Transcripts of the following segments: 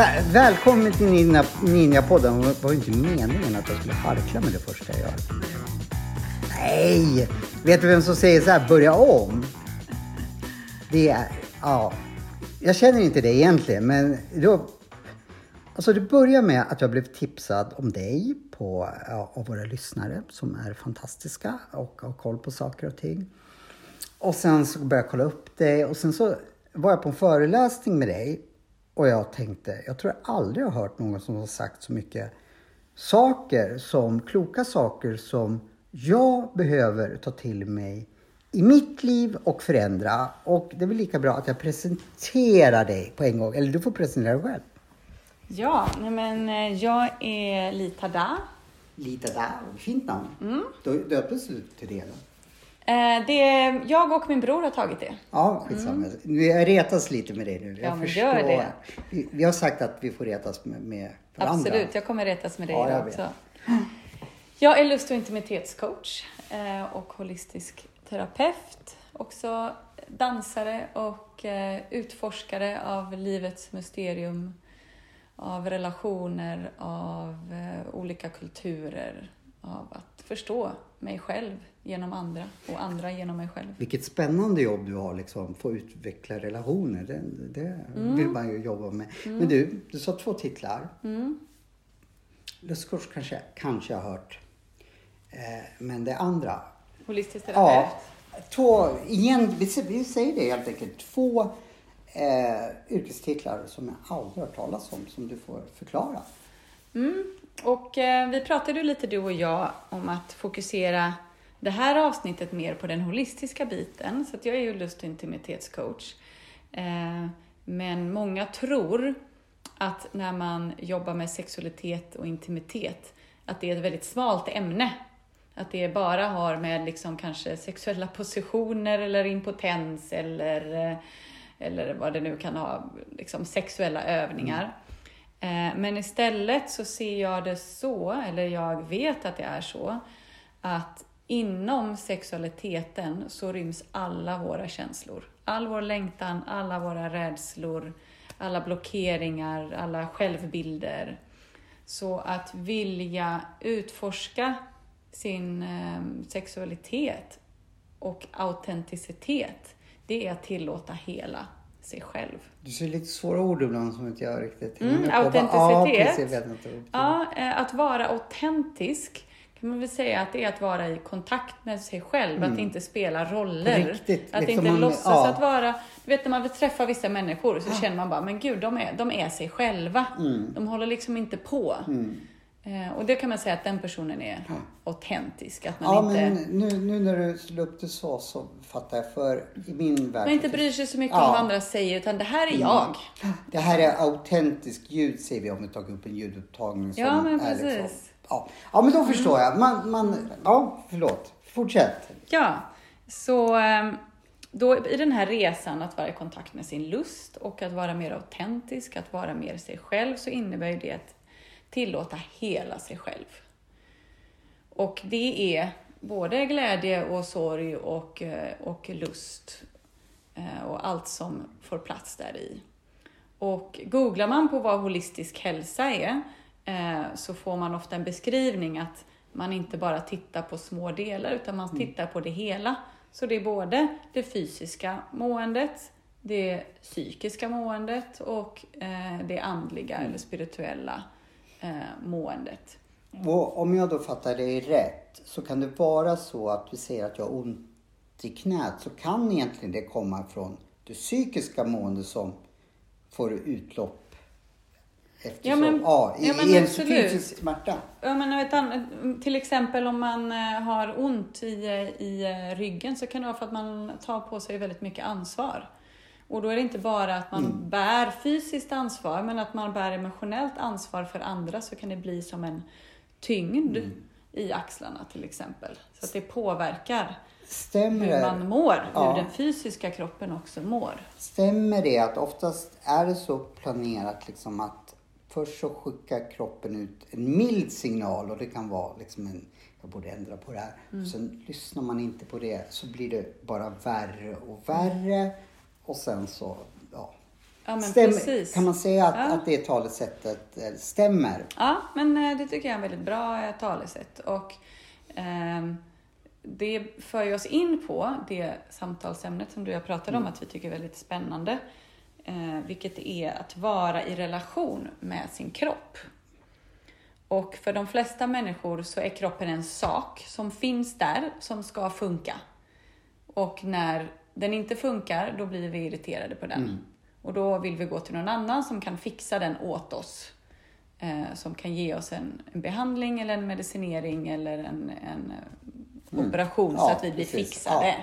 Väl, välkommen till Ninja, Ninja-podden. Det var ju inte meningen att jag skulle harkla med det första jag gör. Nej! Vet du vem som säger så här, börja om? Det är, ja. Jag känner inte det egentligen, men då, alltså det börjar med att jag blev tipsad om dig på, ja, av våra lyssnare som är fantastiska och har koll på saker och ting. Och sen så började jag kolla upp dig och sen så var jag på en föreläsning med dig och jag tänkte, jag tror jag aldrig har hört någon som har sagt så mycket saker som, kloka saker som jag behöver ta till mig i mitt liv och förändra. Och det är väl lika bra att jag presenterar dig på en gång. Eller du får presentera dig själv. Ja, men eh, jag är Lita Da. Lita där, fint namn. Mm. Du döptes du till det då? Eh, Det är, jag och min bror har tagit det. Ja, skitsamma. Nu Jag retas lite med dig nu. Jag Mm. Ja, men förstår. gör det. Vi, vi har sagt att vi får retas med, med varandra. Absolut, jag kommer retas med dig Ja, jag idag vet. också. Jag är lust och intimitetscoach eh, och holistisk terapeut. Också dansare och eh, utforskare av livets mysterium, av relationer, av eh, olika kulturer, av att förstå mig själv genom andra och andra genom mig själv. Vilket spännande jobb du har, liksom, få utveckla relationer. Det, det Mm. vill man ju jobba med. Men du, du sa två titlar. Lustkurs kanske, kanske jag har hört. Eh, men det andra. Holistisk terapeut. Ja, två, igen, vi, sä- vi säger det helt enkelt. Två eh, yrkestitlar som jag aldrig hört talas om, som du får förklara. Mm. Och eh, vi pratade ju lite du och jag om att fokusera det här avsnittet mer på den holistiska biten. Så att jag är ju lust och intimitetscoach. Eh, men många tror att när man jobbar med sexualitet och intimitet, att det är ett väldigt smalt ämne. Att det bara har med liksom kanske sexuella positioner eller impotens eller, eh, eller vad det nu kan ha, liksom sexuella övningar. Mm. Men istället så ser jag det så, eller jag vet att det är så, att inom sexualiteten så ryms alla våra känslor. All vår längtan, alla våra rädslor, alla blockeringar, alla självbilder. Så att vilja utforska sin eh, sexualitet och autenticitet, det är att tillåta hela sig själv. Du ser lite svåra ord ibland som inte jag riktigt Mm, på. autenticitet. Ja. Ja, eh, att vara autentisk kan man väl säga att det är att vara i kontakt med sig själv, att inte spela roller. Mm. Riktigt, att liksom inte man- låtsas ja. att vara... Du vet när man vill träffa vissa människor så känner man bara, men gud, de är, de är sig själva. Mm. De håller liksom inte på. Eh, och det kan man säga att den personen är autentisk. Att man, Ja, inte, men nu, nu när du slår upp det så, så fattar jag. För i min värld... man inte bryr sig så mycket Ja. om vad andra säger, utan det här är jag. Det här är autentisk ljud, säger vi om vi tagit upp en ljudupptagning som Ja, men är precis. Mm. liksom... Ja. ja, men då förstår jag. Man, man, ja, förlåt. Fortsätt. Ja, så ehm, då i den här resan att vara i kontakt med sin lust och att vara mer autentisk, att vara mer sig själv, så innebär ju det att tillåta hela sig själv. Och det är både glädje och sorg och, eh, och lust eh, och allt som får plats där i. Och googlar man på vad holistisk hälsa är eh, så får man ofta en beskrivning att man inte bara tittar på små delar utan man tittar på det hela. Så det är både det fysiska måendet, det psykiska måendet och det andliga eller spirituella eh, måendet. Och om jag då fattar dig rätt så kan det vara så att vi säger att jag har ont i knät så kan egentligen det komma från det psykiska mående som får utlopp eftersom, Ja, men- ja, i, ja, men i en fysisk smärta. Ja, men till exempel om man eh, har ont i, i eh, ryggen så kan det vara för att man tar på sig väldigt mycket ansvar. Och då är det inte bara att man bär fysiskt ansvar, men att man bär emotionellt ansvar för andra så kan det bli som en tyngd i axlarna till exempel. Så att det påverkar. stämmer hur man mår, Ja. hur den fysiska kroppen också mår. Stämmer det att oftast är det så planerat liksom att först så skickar kroppen ut en mild signal och det kan vara liksom en, jag borde ändra på det här. Mm. Sen lyssnar man inte på det så blir det bara värre och värre och sen så, ja. Ja, Stämmer-. Kan man säga att, Ja. att det talesättet eh, stämmer? Ja, men eh, det tycker jag är en väldigt bra eh, talesätt. Och ehm, det för oss in på det samtalsämnet som du och jag pratade om att vi tycker är väldigt spännande. Eh, vilket är att vara i relation med sin kropp. Och för de flesta människor så är kroppen en sak som finns där, som ska funka. Och när den inte funkar, då blir vi irriterade på den. Och då vill vi gå till någon annan som kan fixa den åt oss. Eh, som kan ge oss en, en behandling eller en medicinering eller en, en eh, operation så Ja, att vi blir precis. fixade.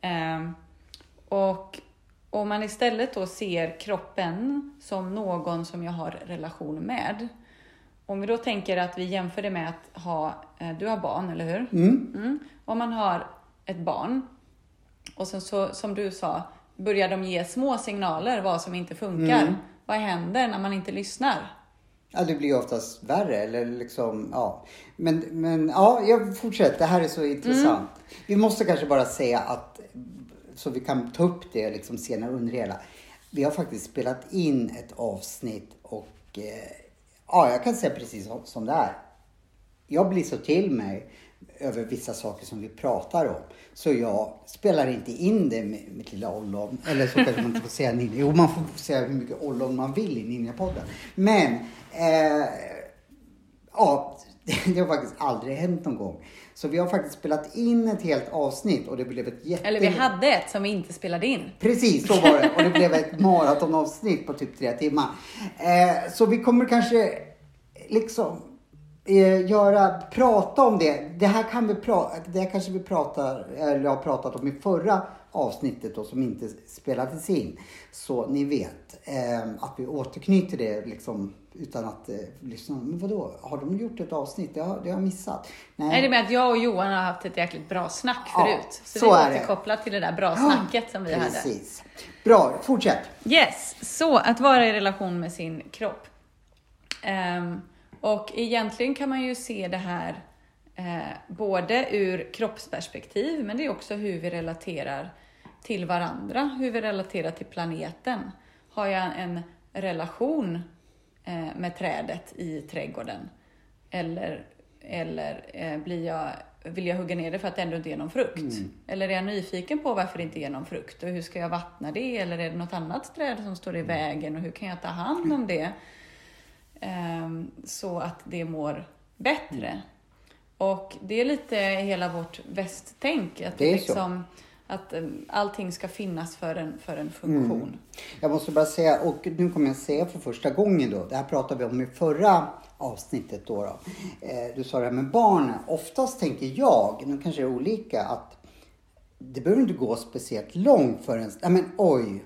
Eh, och om man istället då ser kroppen som någon som jag har relation med. Om vi då tänker att vi jämför det med att ha, eh, du har barn, eller hur? Mm. Om man har ett barn och sen så, som du sa, börjar de ge små signaler vad som inte funkar. Mm. Vad händer när man inte lyssnar? Ja, det blir oftast värre. Eller liksom, ja. Men, men ja, jag fortsätter. Det här är så intressant. Vi måste kanske bara säga att, så vi kan ta upp det liksom senare under hela. Vi har faktiskt spelat in ett avsnitt och eh, ja, jag kan säga precis som, som det är. Jag blir så till mig över vissa saker som vi pratar om. Så jag spelar inte in det med mitt lilla ollon. Eller så kanske man inte får säga ninja. Jo, man får säga hur mycket ollon man vill i Ninja-podden. Men, eh, ja, det har faktiskt aldrig hänt någon gång. Så vi har faktiskt spelat in ett helt avsnitt och det blev ett jätte... Eller vi hade ett som vi inte spelade in. Precis, så var det. Och det blev ett maratonavsnitt på typ tre timmar. Eh, så vi kommer kanske liksom eh, göra, prata om det. Det här kan vi prata, det här kanske vi pratar, eller har pratat om i förra avsnittet då som inte spelades in. Så ni vet eh, att vi återknyter det liksom utan att eh, lyssna. Men vadå, har de gjort ett avsnitt? Det har, det har jag missat. Nej, det är med att jag och Johan har haft ett jäkligt bra snack Ja, förut. Så, så vi är det. återkopplar till det där bra snacket som vi hade. Precis. Bra, fortsätt. Yes, så att vara i relation med sin kropp. Ehm, och egentligen kan man ju se det här eh, både ur kroppsperspektiv, men det är också hur vi relaterar till varandra, hur vi relaterar till planeten. Har jag en relation eh, med trädet i trädgården? Eller, eller eh, blir jag, vill jag hugga ner det för att det ändå inte ger någon frukt? Eller är jag nyfiken på varför det inte ger någon frukt? Och hur ska jag vattna det? Eller är det något annat träd som står i vägen? Och hur kan jag ta hand om det? Ehm, så att det mår bättre. Och det är lite hela vårt västtänk. Att, Det är så. liksom, att em, allting ska finnas för en, för en funktion. Jag måste bara säga, och nu kommer jag säga för första gången då, det här pratade vi om i förra avsnittet då. då. Eh, du sa det här med barnen. Oftast tänker jag, nu kanske det är olika, att det behöver inte gå speciellt långt förrän, nej men oj,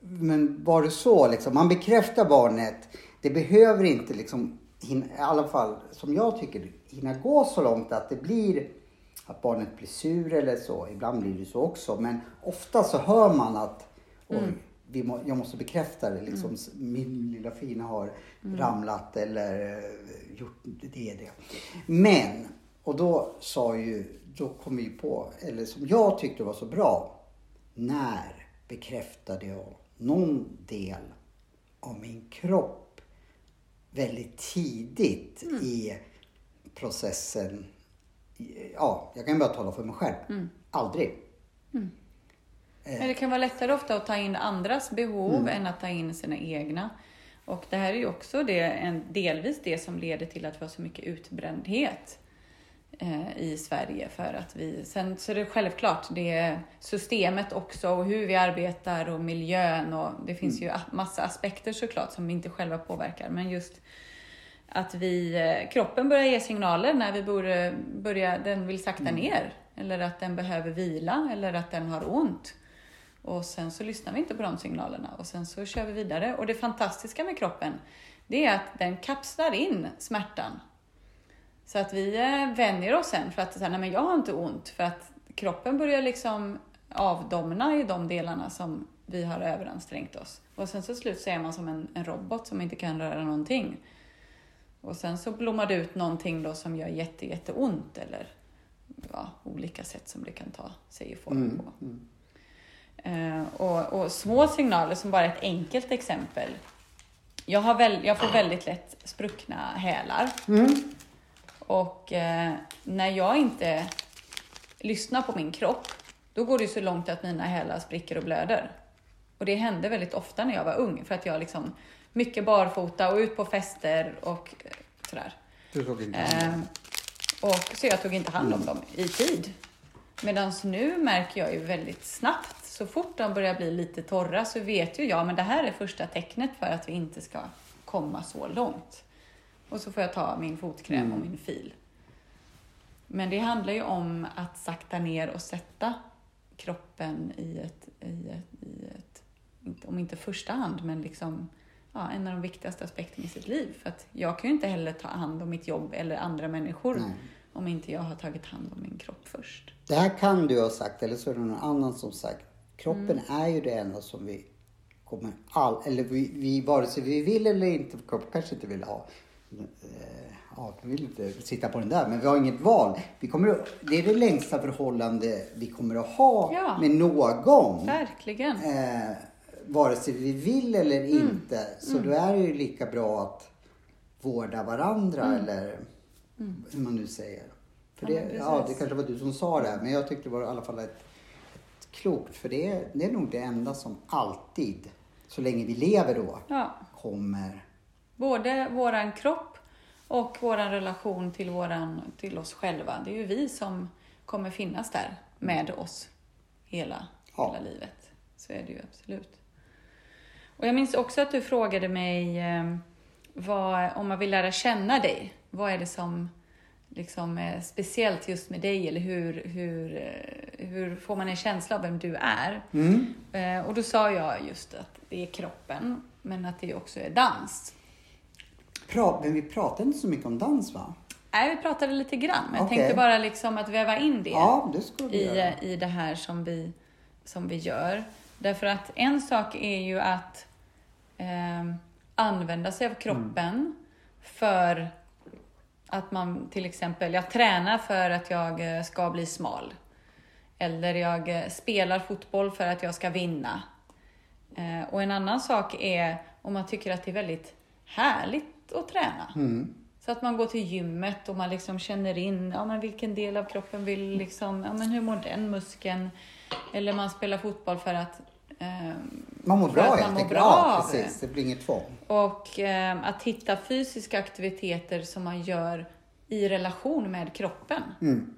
men var det så liksom? Man bekräftar barnet. Det behöver inte liksom, hinna, i alla fall som jag tycker, hinna gå så långt att det blir att barnet blir sur eller så. Ibland blir det så också. Men ofta så hör man att oj, vi må, jag måste bekräfta det. Liksom, Min lilla fina har ramlat eller eh, gjort det det. Men, och då sa ju, då kom vi på, eller som jag tyckte var så bra. När bekräftade jag någon del av min kropp väldigt tidigt i processen. Ja, jag kan bara tala för mig själv. Aldrig. Men det kan vara lättare ofta att ta in andras behov Mm. än att ta in sina egna. Och det här är ju också det, en, delvis det som leder till att vi har så mycket utbrändhet eh, i Sverige. För att vi, sen så är det självklart, det är systemet också och hur vi arbetar och miljön och det finns ju a- massa aspekter såklart som vi inte själva påverkar. Men just att vi, eh, kroppen börjar ge signaler när vi borde börja, den vill sakta ner. Eller att den behöver vila eller att den har ont. Och sen så lyssnar vi inte på de signalerna och sen så kör vi vidare. Och det fantastiska med kroppen, det är att den kapslar in smärtan. Så att vi eh, vänjer oss sen för att säga, nej men jag har inte ont för att kroppen börjar liksom avdomna i de delarna som vi har överansträngt oss. Och sen så slut så är man som en, en robot som inte kan röra någonting. Och sen så blommar det ut någonting då som gör jätte, jätteont eller ja, olika sätt som det kan ta sig i form Mm. på. Eh, och, och små signaler som bara ett enkelt exempel. Jag, har väl, jag får väldigt lätt spruckna hälar. Mm. Och eh, när jag inte lyssnar på min kropp, då går det så långt att mina hälar spricker och blöder. Och det hände väldigt ofta när jag var ung, för att jag liksom mycket barfota och ut på fester och eh, sådär. Du såg inte Eh, och, så jag tog inte hand om dem i tid. Medan nu märker jag ju väldigt snabbt, så fort de börjar bli lite torra så vet ju jag, men det här är första tecknet för att vi inte ska komma så långt. Och så får jag ta min fotkräm och min fil. Men det handlar ju om att sakta ner och sätta kroppen i ett, i ett, i ett om inte första hand, men liksom ja, en av de viktigaste aspekterna i sitt liv. För att jag kan ju inte heller ta hand om mitt jobb eller andra människor Nej. om inte jag har tagit hand om min kropp först. Det här kan du ha sagt, eller så är det någon annan som sagt. Kroppen är ju det enda som vi kommer all, eller vi, vi vare sig vi vill eller inte, kroppen kanske inte vill ha. Eh, Ja, vi vill inte sitta på den där, men vi har inget val. Vi kommer, att- det är det längsta förhållande vi kommer att ha Ja. med någon. Verkligen. Eh, vare sig vi vill eller inte. Så då är det ju lika bra att vårda varandra eller hur man nu säger. För det, ja, det kanske var du som sa det, men jag tyckte det var i alla fall ett, ett klokt. För det, är- det är nog det enda som alltid, så länge vi lever då, Ja. kommer. Både våran kropp och våran relation till, våran, till oss själva. Det är ju vi som kommer finnas där med oss hela, Ja. hela livet. Så är det ju absolut. Och jag minns också att du frågade mig eh, vad, om man vill lära känna dig. Vad är det som liksom är speciellt just med dig? Eller hur, hur, eh, hur får man en känsla av vem du är? Mm. Eh, Och då sa jag just att det är kroppen, men att det också är dans. Pra, men vi pratar inte så mycket om dans va? Nej, vi pratade lite grann, men jag tänkte bara liksom att väva in det Ja, det göra. i, i det här som vi, som vi gör. Därför att en sak är ju att eh, använda sig av kroppen för att man till exempel, jag tränar för att jag eh, ska bli smal. Eller jag eh, spelar fotboll för att jag ska vinna. Eh, och en annan sak är om man tycker att det är väldigt härligt att träna. Mm. Så att man går till gymmet och man liksom känner in ja, men vilken del av kroppen vill liksom, ja, men hur mår den muskeln? Eller man spelar fotboll för att ehm, Man mår bra helt enkelt. bra Ja, precis. Det blir inget tvång. Och ehm, att hitta fysiska aktiviteter som man gör i relation med kroppen. Mm.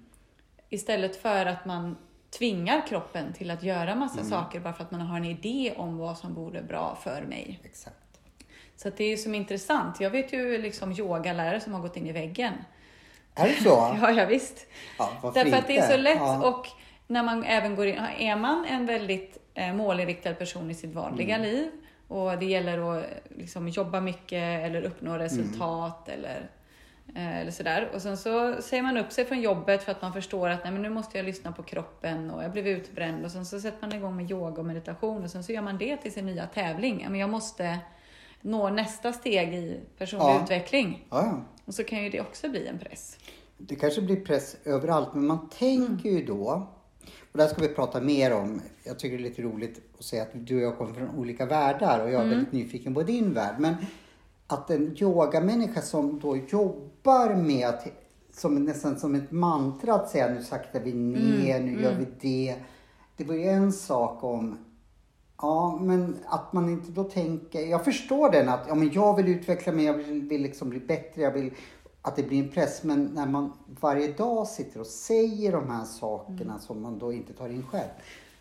Istället för att man tvingar kroppen till att göra massa Mm. saker bara för att man har en idé om vad som vore bra för mig. Exakt. Så det är som intressant. Jag vet ju liksom yogalärare som har gått in i väggen. Är det så? Ja, ja visst. Ja, Därför att det är så lätt Ja. och när man även går in, är man en väldigt eh, målinriktad person i sitt vanliga Mm. liv och det gäller att eh, liksom, jobba mycket eller uppnå Mm. resultat eller, eh, eller sådär. Och sen så säger man upp sig från jobbet för att man förstår att nej, men nu måste jag lyssna på kroppen och jag blev utbränd och sen så sätter man igång med yoga och meditation och sen så gör man det till sin nya tävling. Men jag måste nå nästa steg i personlig Ja. utveckling. Ja. Och så kan ju det också bli en press. Det kanske blir press överallt, men man tänker ju då, och det här ska vi prata mer om. Jag tycker det är lite roligt att säga att du och jag kommer från olika världar och jag är väldigt nyfiken på din värld. Men att en yogamänniska som då jobbar med att, som nästan som ett mantra att säga nu saktar vi ner, nu gör vi det. Det var ju en sak om Ja, men att man inte då tänker... Jag förstår den att ja, men jag vill utveckla mig, jag vill, vill liksom bli bättre, jag vill att det blir en press. Men när man varje dag sitter och säger de här sakerna som man då inte tar in själv.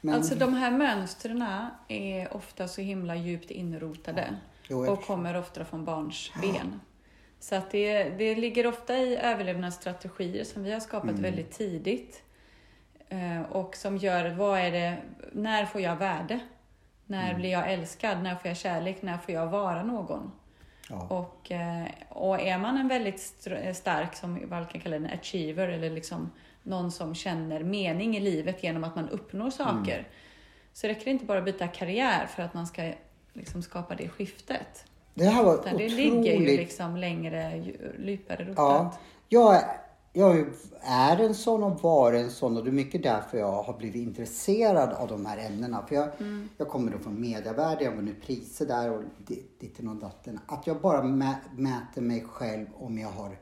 Men, Alltså de här mönstren är ofta så himla djupt inrotade Jo, jag och kommer ofta från barns ben. Så att det, det ligger ofta i överlevnadsstrategier som vi har skapat Mm. väldigt tidigt. Eh, Och som gör, vad är det, när får jag värde? När Mm. blir jag älskad? När får jag kärlek? När får jag vara någon? ja, Och, eh, och är man en väldigt stark, som man kan kalla en achiever, eller liksom någon som känner mening i livet genom att man uppnår saker. Mm. Så räcker det inte bara att byta karriär för att man ska liksom skapa det skiftet. Det här var Utan det otroligt... ligger ju liksom längre, dju- djupare rotat. Ja, jag, jag är en sån och var en sån och det är mycket därför jag har blivit intresserad av de här ämnena. För jag, Mm. jag kommer då från medievärlden, jag har vunnit priser där och di- ditten och datten. Att jag bara mä, mäter mig själv om jag har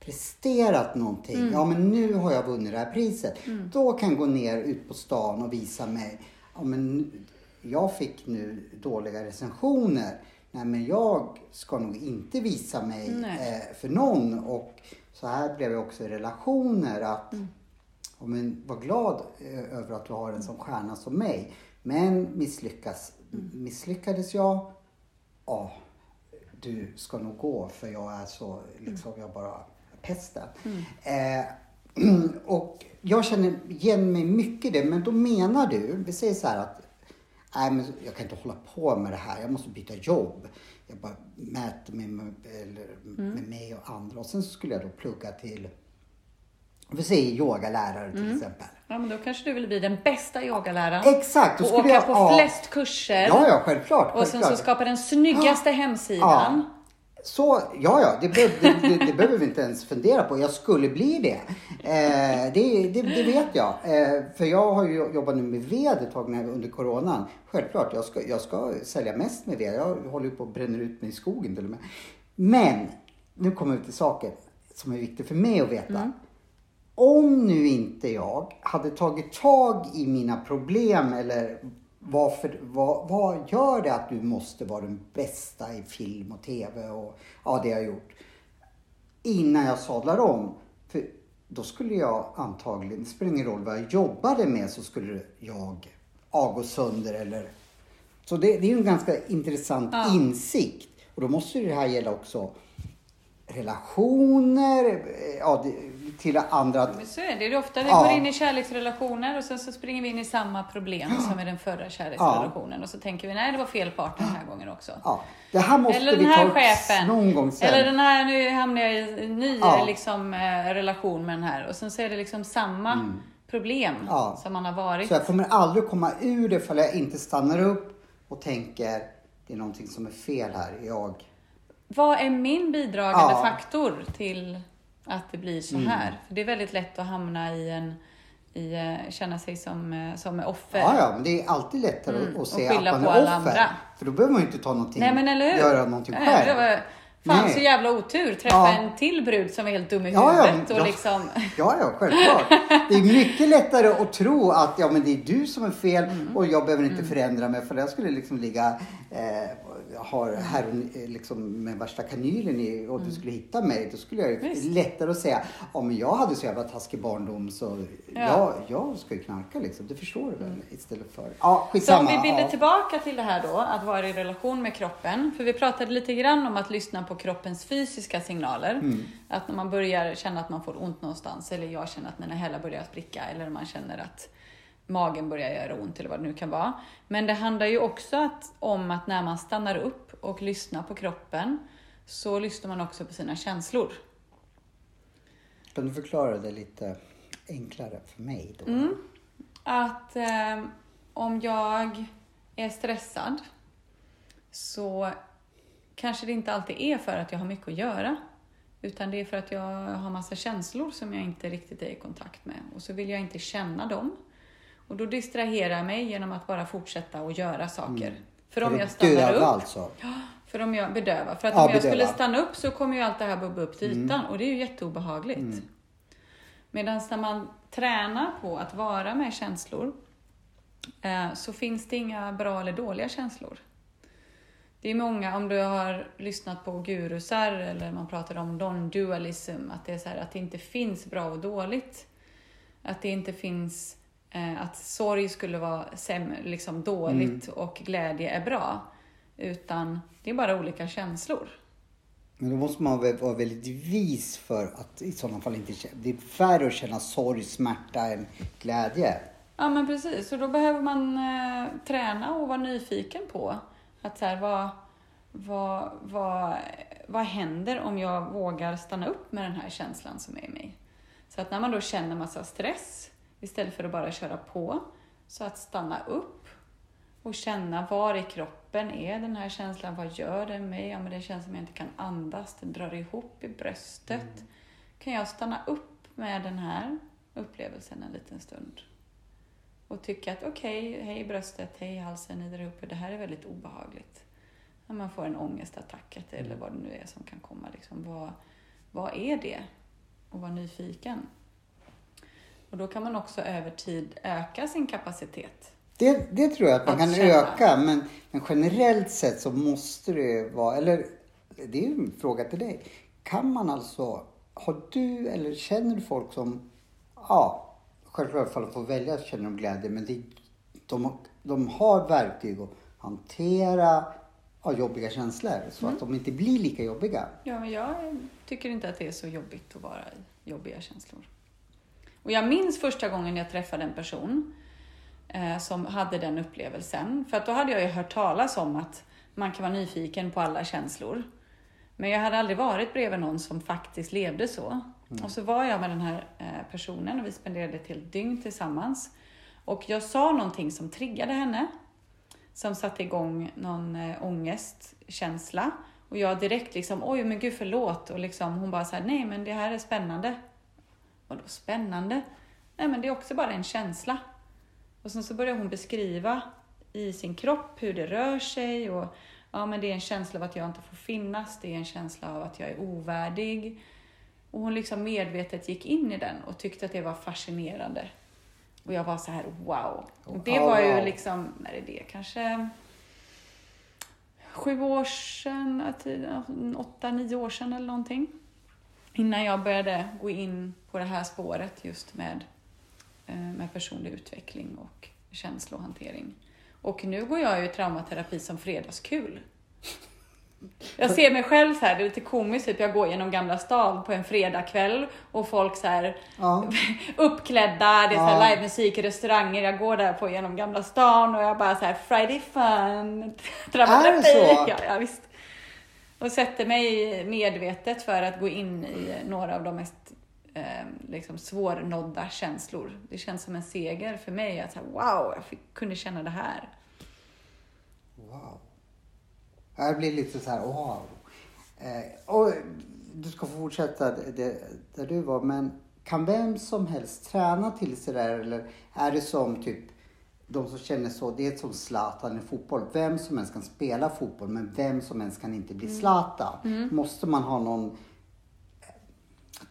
presterat någonting. Mm. Ja men nu har jag vunnit det här priset. Då kan jag gå ner ut på stan och visa mig. Ja men jag fick nu dåliga recensioner. Nej men jag ska nog inte visa mig eh, för någon. Och så här blev jag också i relationer. att Mm. men Var glad eh, över att du har en sån stjärna som mig. Men misslyckas, Mm. misslyckades jag, ja, du ska nog gå för jag är så, liksom, jag bara pesten. Eh, och jag känner igen mig mycket i det, men då menar du, vi säger så här att Nej, men jag kan inte hålla på med det här. Jag måste byta jobb. Jag bara mäter mig med, eller, med mig och andra. Och sen så skulle jag då plugga till, vi säger yogalärare till exempel. Ja, men då kanske du vill bli den bästa yogaläraren. Exakt! då Och åka jag, på ja, flest kurser. Ja, ja, självklart. och sen självklart. så skapa den snyggaste hemsidan. Så, ja, ja, det, be, det, det, det behöver vi inte ens fundera på. Jag skulle bli det. Eh, det, vet jag. Eh, för jag har ju jobbat nu med ved ett tag under coronan. Självklart, jag ska, jag ska sälja mest med ved. Jag håller ju på att bränna ut mig i skogen till och med. Men, nu kommer vi till saken som är viktig för mig att veta. Om nu inte jag hade tagit tag i mina problem eller varför, vad, vad gör det att du måste vara den bästa i film och TV och ja, det jag har gjort. Innan jag sadlar om. För då skulle jag antagligen, det spelar ingen roll vad jag jobbade med, så skulle jag ja, gå sönder eller... Så det, det är ju en ganska intressant Ja. insikt. Och då måste ju det här gälla också relationer, eh, ja, det, till andra. Men så är det. det är ofta vi Ja. går in i kärleksrelationer och sen så springer vi in i samma problem som i den förra kärleksrelationen. Och så tänker vi, nej det var fel partner den här gången också. Ja, det här måste Eller vi den här ta chefen. någon gång sen. Eller den här, nu hamnar jag i en ny Ja. liksom, eh, relation med den här. Och sen så är det liksom samma problem Mm. Ja. som man har varit. Så jag kommer aldrig komma ur det för jag inte stannar upp och tänker det är någonting som är fel här. Jag... Vad är min bidragande Ja. Faktor till att det blir så här? För det är väldigt lätt att hamna i en, i, eh, känna sig som, eh, som offer. Ja, ja, men det är alltid lättare Mm, att se att man är offer. andra. För då behöver man ju inte ta någonting, Nej men eller hur? göra någonting själv. Var, fan Nej. så jävla otur. Träffa Ja. en till brud som är helt dum i Ja, ja, huvudet. och ja. liksom... Ja, ja, självklart. Det är mycket lättare att tro att ja, men det är du som är fel Mm. och jag behöver inte förändra mig för jag skulle liksom ligga eh, har här liksom med värsta kanylen i och Mm. du skulle hitta mig. Då skulle jag ju lättare att säga ja men jag hade så jävla taskig barndom så jag, jag ska ju knarka liksom. Det förstår du väl istället för. Ja, Mm. Så om skitsamma. vi ja. tillbaka till det här då, att vara i relation med kroppen. För vi pratade lite grann om att lyssna på kroppens fysiska signaler. Mm. Att när man börjar känna att man får ont någonstans, eller jag känner att mina hälar börjar spricka, eller man känner att magen börjar göra ont eller vad det nu kan vara. Men det handlar ju också att, om att när man stannar upp och lyssnar på kroppen, så lyssnar man också på sina känslor. Kan du förklara det lite enklare för mig då? Mm. Att eh, om jag är stressad så kanske det inte alltid är för att jag har mycket att göra. Utan det är för att jag har massa känslor som jag inte riktigt är i kontakt med. Och så vill jag inte känna dem. Och då distraherar jag mig genom att bara fortsätta att göra saker. För om jag stannar upp alltså. för om jag bedövar. För att Ja, om jag bedöva. skulle stanna upp så kommer ju allt det här bubbla upp till ytan och det är ju jätteobehagligt. Mm. Medan när man tränar på att vara med känslor eh, så finns det inga bra eller dåliga känslor. Det är många, om du har lyssnat på gurusar eller man pratar om non-dualism, att det är så här att det inte finns bra och dåligt. Att det inte finns, eh, att sorg skulle vara sämre, liksom dåligt och glädje är bra. Utan det är bara olika känslor. Men då måste man vara väldigt vis för att i sådana fall inte. Det är färre att känna sorg, smärta än glädje. Ja men precis, och då behöver man eh, träna och vara nyfiken på att så här, vad, vad, vad, vad händer om jag vågar stanna upp med den här känslan som är i mig? Så att när man då känner massa stress, istället för att bara köra på, så att stanna upp och känna var i kroppen är den här känslan, vad gör den mig? Ja, men det känns som jag inte kan andas, det drar ihop i bröstet. Mm. Kan jag stanna upp med den här upplevelsen en liten stund? Och tycka att okej, okay, hej bröstet, hej halsen, där uppe, det här är väldigt obehagligt. När man får en ångestattack eller mm. vad det nu är som kan komma. Liksom, vad, vad är det? Och vara nyfiken. Och då kan man också över tid öka sin kapacitet. Det, det tror jag att man att kan känna. öka, men, men generellt sett så måste det vara, eller det är ju en fråga till dig. Kan man alltså, har du eller känner du folk som, ja, självklart för att få välja känner de glädje, men det, de, de har verktyg att hantera ja, jobbiga känslor så mm. att de inte blir lika jobbiga. Ja, men jag tycker inte att det är så jobbigt att vara i jobbiga känslor. Och jag minns första gången jag träffade en person eh, som hade den upplevelsen. För att då hade jag ju hört talas om att man kan vara nyfiken på alla känslor. Men jag hade aldrig varit bredvid någon som faktiskt levde så. Mm. Och så var jag med den här eh, personen och vi spenderade ett helt dygn tillsammans. Och jag sa någonting som triggade henne. Som satte igång någon eh, ångestkänsla. Och jag direkt liksom, oj men gud förlåt. Och liksom, hon bara så här, nej men det här är spännande. Vadå spännande? Nej men det är också bara en känsla. Och sen så börjar hon beskriva i sin kropp hur det rör sig och ja men det är en känsla av att jag inte får finnas, det är en känsla av att jag är ovärdig. Och hon liksom medvetet gick in i den och tyckte att det var fascinerande. Och jag var så här, wow. Och det var ju liksom, när är det, kanske sju år sedan, åtta, nio år sedan eller någonting. Innan jag började gå in på det här spåret just med, eh, med personlig utveckling och känslohantering. Och nu går jag ju traumaterapi som fredagskul. Jag ser mig själv så här, det är lite komiskt, typ jag går genom Gamla stan på en fredagkväll och folk så här ja. uppklädda, det är ja. livemusik restauranger, jag går där på genom Gamla stan och jag bara så här Friday fun, Är det så? Ja, ja, visst. Och sätter mig medvetet för att gå in i några av de mest eh, liksom svårnådda känslor. Det känns som en seger för mig att så här, wow, jag fick, kunde känna det här. Wow. Jag blir lite så här, wow. Eh, och du ska fortsätta det, där du var, men kan vem som helst träna till sig där eller är det som typ de som känner så, det är som Zlatan i fotboll. Vem som helst kan spela fotboll, men vem som helst kan inte bli mm. Zlatan. Mm. Måste man ha någon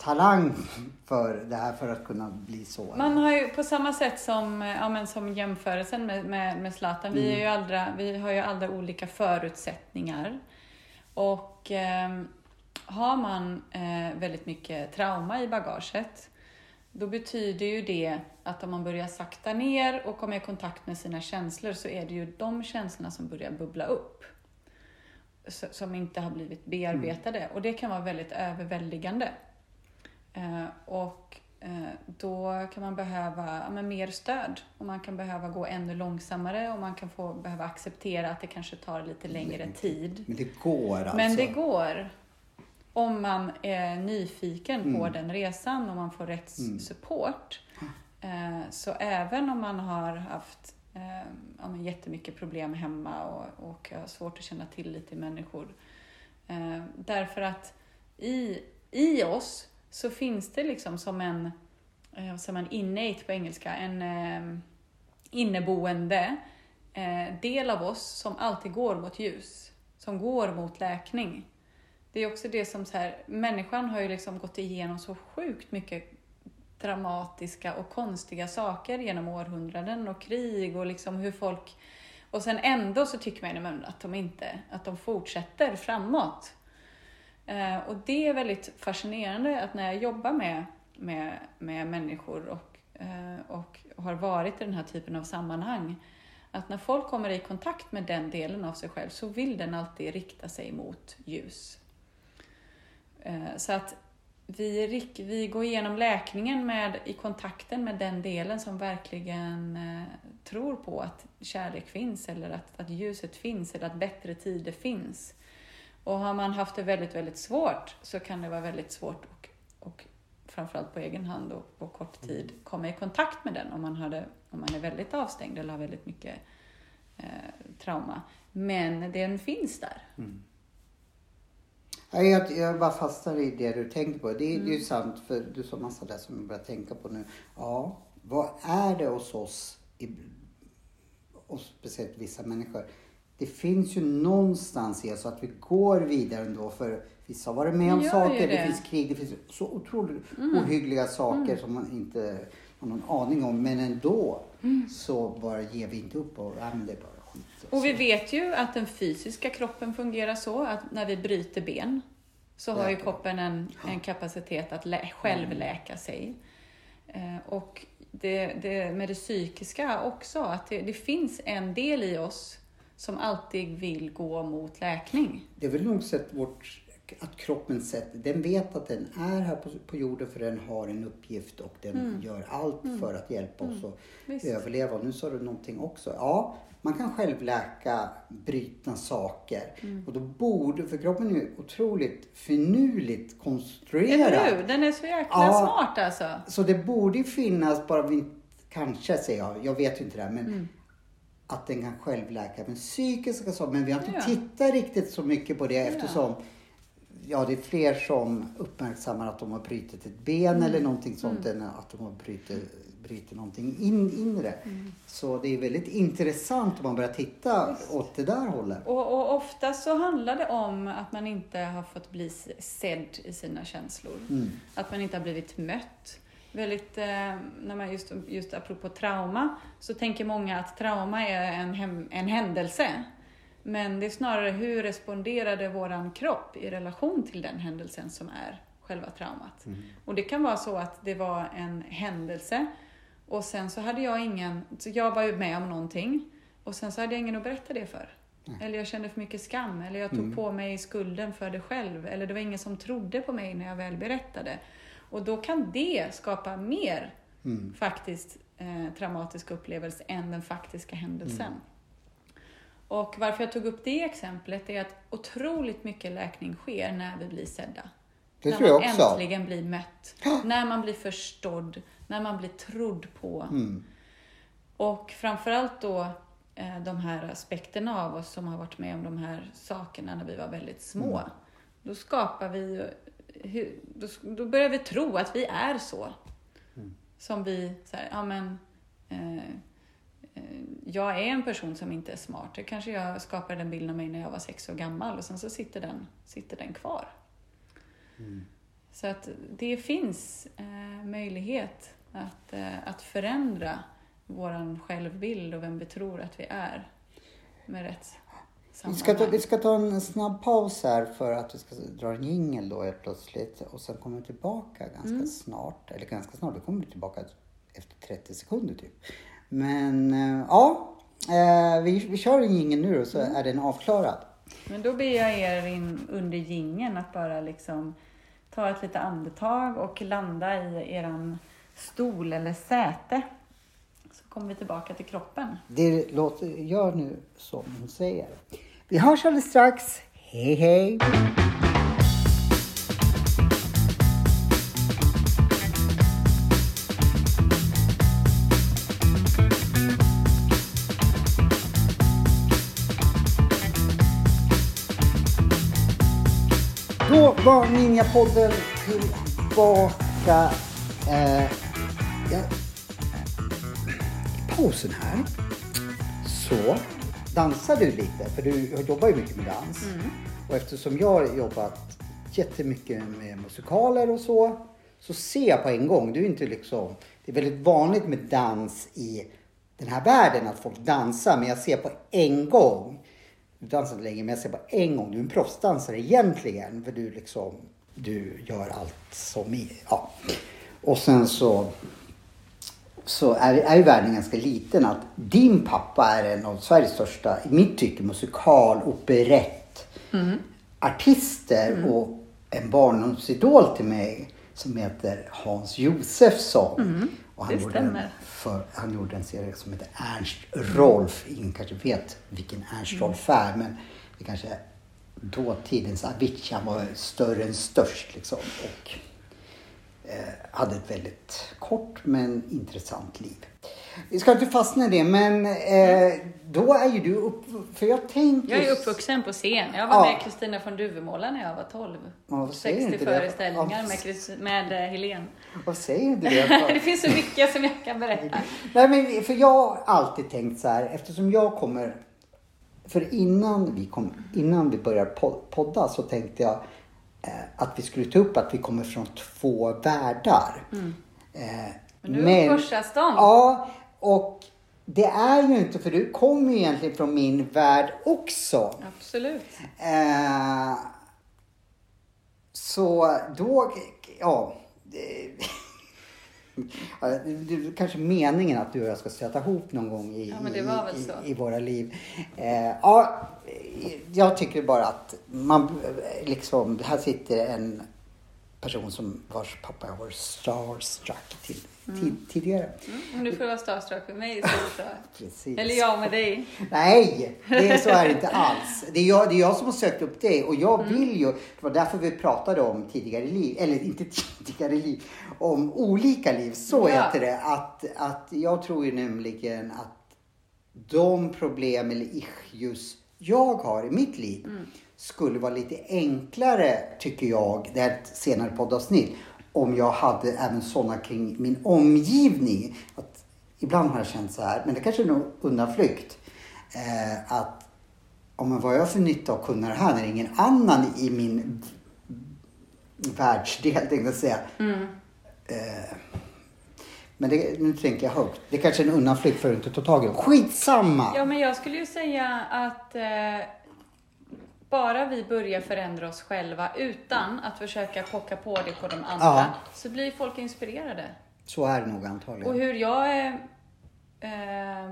talang för det här för att kunna bli så. Man har ju på samma sätt som, ja, men som jämförelsen med, med, med Zlatan, vi, är ju mm. aldra, vi har ju alla olika förutsättningar. Och eh, har man eh, väldigt mycket trauma i bagaget, då betyder ju det att om man börjar sakta ner och komma i kontakt med sina känslor så är det ju de känslorna som börjar bubbla upp. Som inte har blivit bearbetade. Mm. Och det kan vara väldigt överväldigande. Eh, och eh, då kan man behöva ja, mer stöd och man kan behöva gå ännu långsammare och man kan få behöva acceptera att det kanske tar lite längre tid. Men det går alltså? Men det går. Om man är nyfiken mm. på den resan och man får rätt mm. support. Eh, så även om man har haft ja, men jättemycket problem hemma och, och svårt att känna till människor. Därför att i, i oss så finns det liksom som en, eh, vad säger man, innate på engelska, en eh, inneboende eh, del av oss som alltid går mot ljus, som går mot läkning. Det är också det som så här, människan har ju liksom gått igenom så sjukt mycket dramatiska och konstiga saker genom århundraden och krig och liksom hur folk och sen ändå så tycker man att de inte, att de fortsätter framåt. Eh, och det är väldigt fascinerande att när jag jobbar med, med, med människor och, eh, och har varit i den här typen av sammanhang, att när folk kommer i kontakt med den delen av sig själv så vill den alltid rikta sig mot ljus. Eh, så att vi, vi går igenom läkningen med, i kontakten med den delen som verkligen eh, tror på att kärlek finns eller att, att ljuset finns eller att bättre tider finns. Och har man haft det väldigt, väldigt svårt så kan det vara väldigt svårt att och framförallt på egen hand och på kort tid komma i kontakt med den om man, hade, om man är väldigt avstängd eller har väldigt mycket eh, trauma. Men den finns där. Mm. Jag, jag bara fastnar i det du tänker på. Det, mm. det är ju sant, för du sa massa där som jag börjar tänka på nu. Ja, vad är det hos oss, i, och speciellt vissa människor, det finns ju någonstans i oss att vi går vidare ändå för vissa har varit med om saker, det. det. finns krig, det finns så otroligt mm. ohyggliga saker mm. som man inte har någon aning om. Men ändå mm. så bara ger vi inte upp och ja, men det är bara skit. Och, och vi vet ju att den fysiska kroppen fungerar så att när vi bryter ben så har ju kroppen en, en kapacitet att lä självläka sig. Eh, och det, det, med det psykiska också, att det, det finns en del i oss som alltid vill gå mot läkning. Det är väl nog sett vårt, att kroppen sett, den vet att den är här på, på jorden för den har en uppgift och den mm. gör allt mm. för att hjälpa oss mm. att Visst. överleva. Och nu sa du någonting också. Ja, man kan själv läka brutna saker. Mm. Och då borde, för kroppen är otroligt finurligt konstruerad. Eller hur? Den är så jäkla ja, smart alltså. Så det borde finnas, bara vi kanske säger jag, jag vet ju inte det här, men mm att den kan självläka med psykiska saker. Men vi har inte ja. tittat riktigt så mycket på det eftersom ja, det är fler som uppmärksammar att de har brutit ett ben mm. eller någonting sånt mm. än att de har brutit, brutit någonting in, inre. Mm. Så det är väldigt intressant om man börjar titta Just. åt det där hållet. Och, och ofta så handlar det om att man inte har fått bli sedd i sina känslor. Mm. Att man inte har blivit mött väldigt, eh, när man just, just apropå trauma, så tänker många att trauma är en, hem, en händelse. Men det är snarare hur responderade våran kropp i relation till den händelsen som är själva traumat. Mm. Och det kan vara så att det var en händelse och sen så hade jag ingen, så jag var ju med om någonting och sen så hade jag ingen att berätta det för. Mm. Eller jag kände för mycket skam, eller jag tog mm. på mig skulden för det själv, eller det var ingen som trodde på mig när jag väl berättade. Och då kan det skapa mer mm. faktiskt eh, traumatisk upplevelse än den faktiska händelsen. Mm. Och varför jag tog upp det exemplet är att otroligt mycket läkning sker när vi blir sedda. Det när tror jag man också. äntligen blir mött. när man blir förstådd. När man blir trodd på. Mm. Och framförallt då eh, de här aspekterna av oss som har varit med om de här sakerna när vi var väldigt små. Mm. Då skapar vi hur, då, då, börjar vi tro att vi är så. Mm. Som vi, så här, ja men, eh, eh, jag är en person som inte är smart. Det kanske jag skapade den bilden av mig när jag var sex år gammal och sen så sitter den, sitter den kvar. Mm. Så att det finns eh, möjlighet att, eh, att förändra vår självbild och vem vi tror att vi är med rätt vi ska, ta, vi ska ta en snabb paus här för att vi ska dra en jingel då helt plötsligt och sen kommer vi tillbaka ganska mm. snart. Eller ganska snart, vi kommer tillbaka efter 30 sekunder typ. Men eh, ja, eh, vi, vi kör en jingel nu och så mm. är den avklarad. Men då ber jag er in under jingeln att bara liksom ta ett litet andetag och landa i eran stol eller säte. Kommer vi tillbaka till kroppen. Det låter, gör nu som hon säger. Vi hörs alldeles strax. Hej hej! Då var Ninjapodden tillbaka. Eh, ja, pausen här så dansar du lite? För du jobbar ju mycket med dans. Mm. Och eftersom jag har jobbat jättemycket med musikaler och så, så ser jag på en gång. Du är inte liksom, det är väldigt vanligt med dans i den här världen att folk dansar, men jag ser på en gång. Du dansar inte länge, men jag ser på en gång. Du är en proffsdansare egentligen, för du liksom, du gör allt som, ja. Och sen så så är, är ju världen ganska liten. Att din pappa är en av Sveriges största, i mitt tycke, musikal, operett, mm. artister mm. och en barndomsidol till mig som heter Hans Josefsson. Mm. Och han, gjorde en, för, han gjorde en serie som heter Ernst Rolf. Ingen kanske vet vilken Ernst mm. Rolf är, men det kanske är dåtidens Avicii. Han var större än störst liksom. Och hade ett väldigt kort men intressant liv. Vi ska inte fastna i det, men eh, då är ju du upp... För jag tänker... Jag är uppvuxen på scen. Jag var Ja. med Kristina från Duvemåla när jag var 12. Ja, säg 60 inte det. föreställningar med, Chris- med eh, Helene. Vad säger inte det? Det finns så mycket som jag kan berätta. Nej, men för jag har alltid tänkt så här, eftersom jag kommer... För innan vi, kom, innan vi började po- podda så tänkte jag eh, att vi skulle ta upp att vi kommer från två världar. Eh, Mm. Men nu korsas de. Ja, och det är ju inte, för du kommer ju egentligen från min värld också. Absolut. Eh, så då, ja. Det- Ja, Det är kanske meningen att du och jag ska stöta ihop någon gång i, Ja, i, i våra liv. Eh, ja, jag tycker bara att man eh, liksom, här sitter en person som vars pappa jag var starstruck till, till, tidigare. Mm, du får vara starstruck med mig. Precis. Eller jag med dig. Nej, det är så är det inte alls. Det är, jag, det är jag som har sökt upp dig och jag Mm. vill ju, det var därför vi pratade om tidigare liv, eller inte tidigare liv, om olika liv. Så Ja. heter det. Att, att jag tror ju nämligen att de problem eller issues jag har i mitt liv Mm. skulle vara lite enklare, tycker jag, det här är ett senare poddavsnitt, om jag hade även sådana kring min omgivning. Att ibland har jag känt så här, men det kanske är nog undanflykt, eh, att om vad jag för nytta av att kunna det här när ingen annan i min världsdel, tänkte jag säga. Eh, men det, nu tänker jag högt. Det kanske är en undanflykt för att inte ta tag i det. Skitsamma! Ja, men jag skulle ju säga att eh, bara vi börjar förändra oss själva utan att försöka pocka på det på de andra Ja. så blir folk inspirerade. Så är det nog antagligen. Och hur jag eh, eh,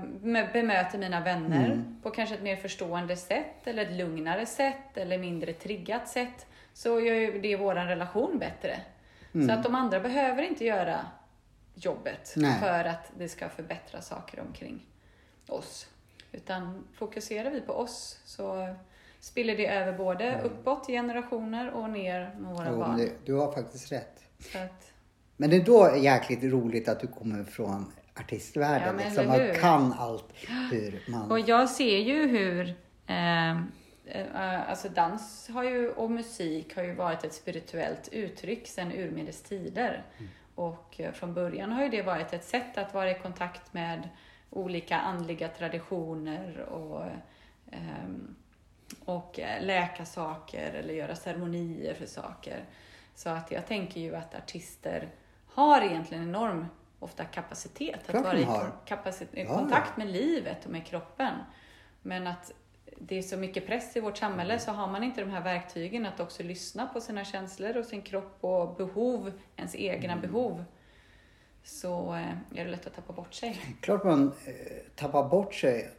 bemöter mina vänner Mm. på kanske ett mer förstående sätt eller ett lugnare sätt eller mindre triggat sätt så gör ju det vår relation bättre. Mm. Så att de andra behöver inte göra jobbet Nej. för att det ska förbättra saker omkring oss. Utan fokuserar vi på oss så spiller det över både uppåt i generationer och ner med våra Jo, barn. det, du har faktiskt rätt. Att, Men det är då jäkligt roligt att du kommer från artistvärlden. Ja, liksom, man kan allt hur man... Och jag ser ju hur eh, eh, alltså dans har ju, och musik har ju varit ett spirituellt uttryck sedan urminnes tider. Och eh, från början har ju det varit ett sätt att vara i kontakt med olika andliga traditioner och, ehm, och eh, läka saker eller göra ceremonier för saker. Så att jag tänker ju att artister har egentligen enorm ofta kapacitet att vara i i Ja, kontakt med livet och med kroppen. Men att det är så mycket press i vårt samhälle så har man inte de här verktygen att också lyssna på sina känslor och sin kropp och behov, ens egna Mm. behov. Så eh, är det lätt att tappa bort sig. Klart man eh, tappar bort sig.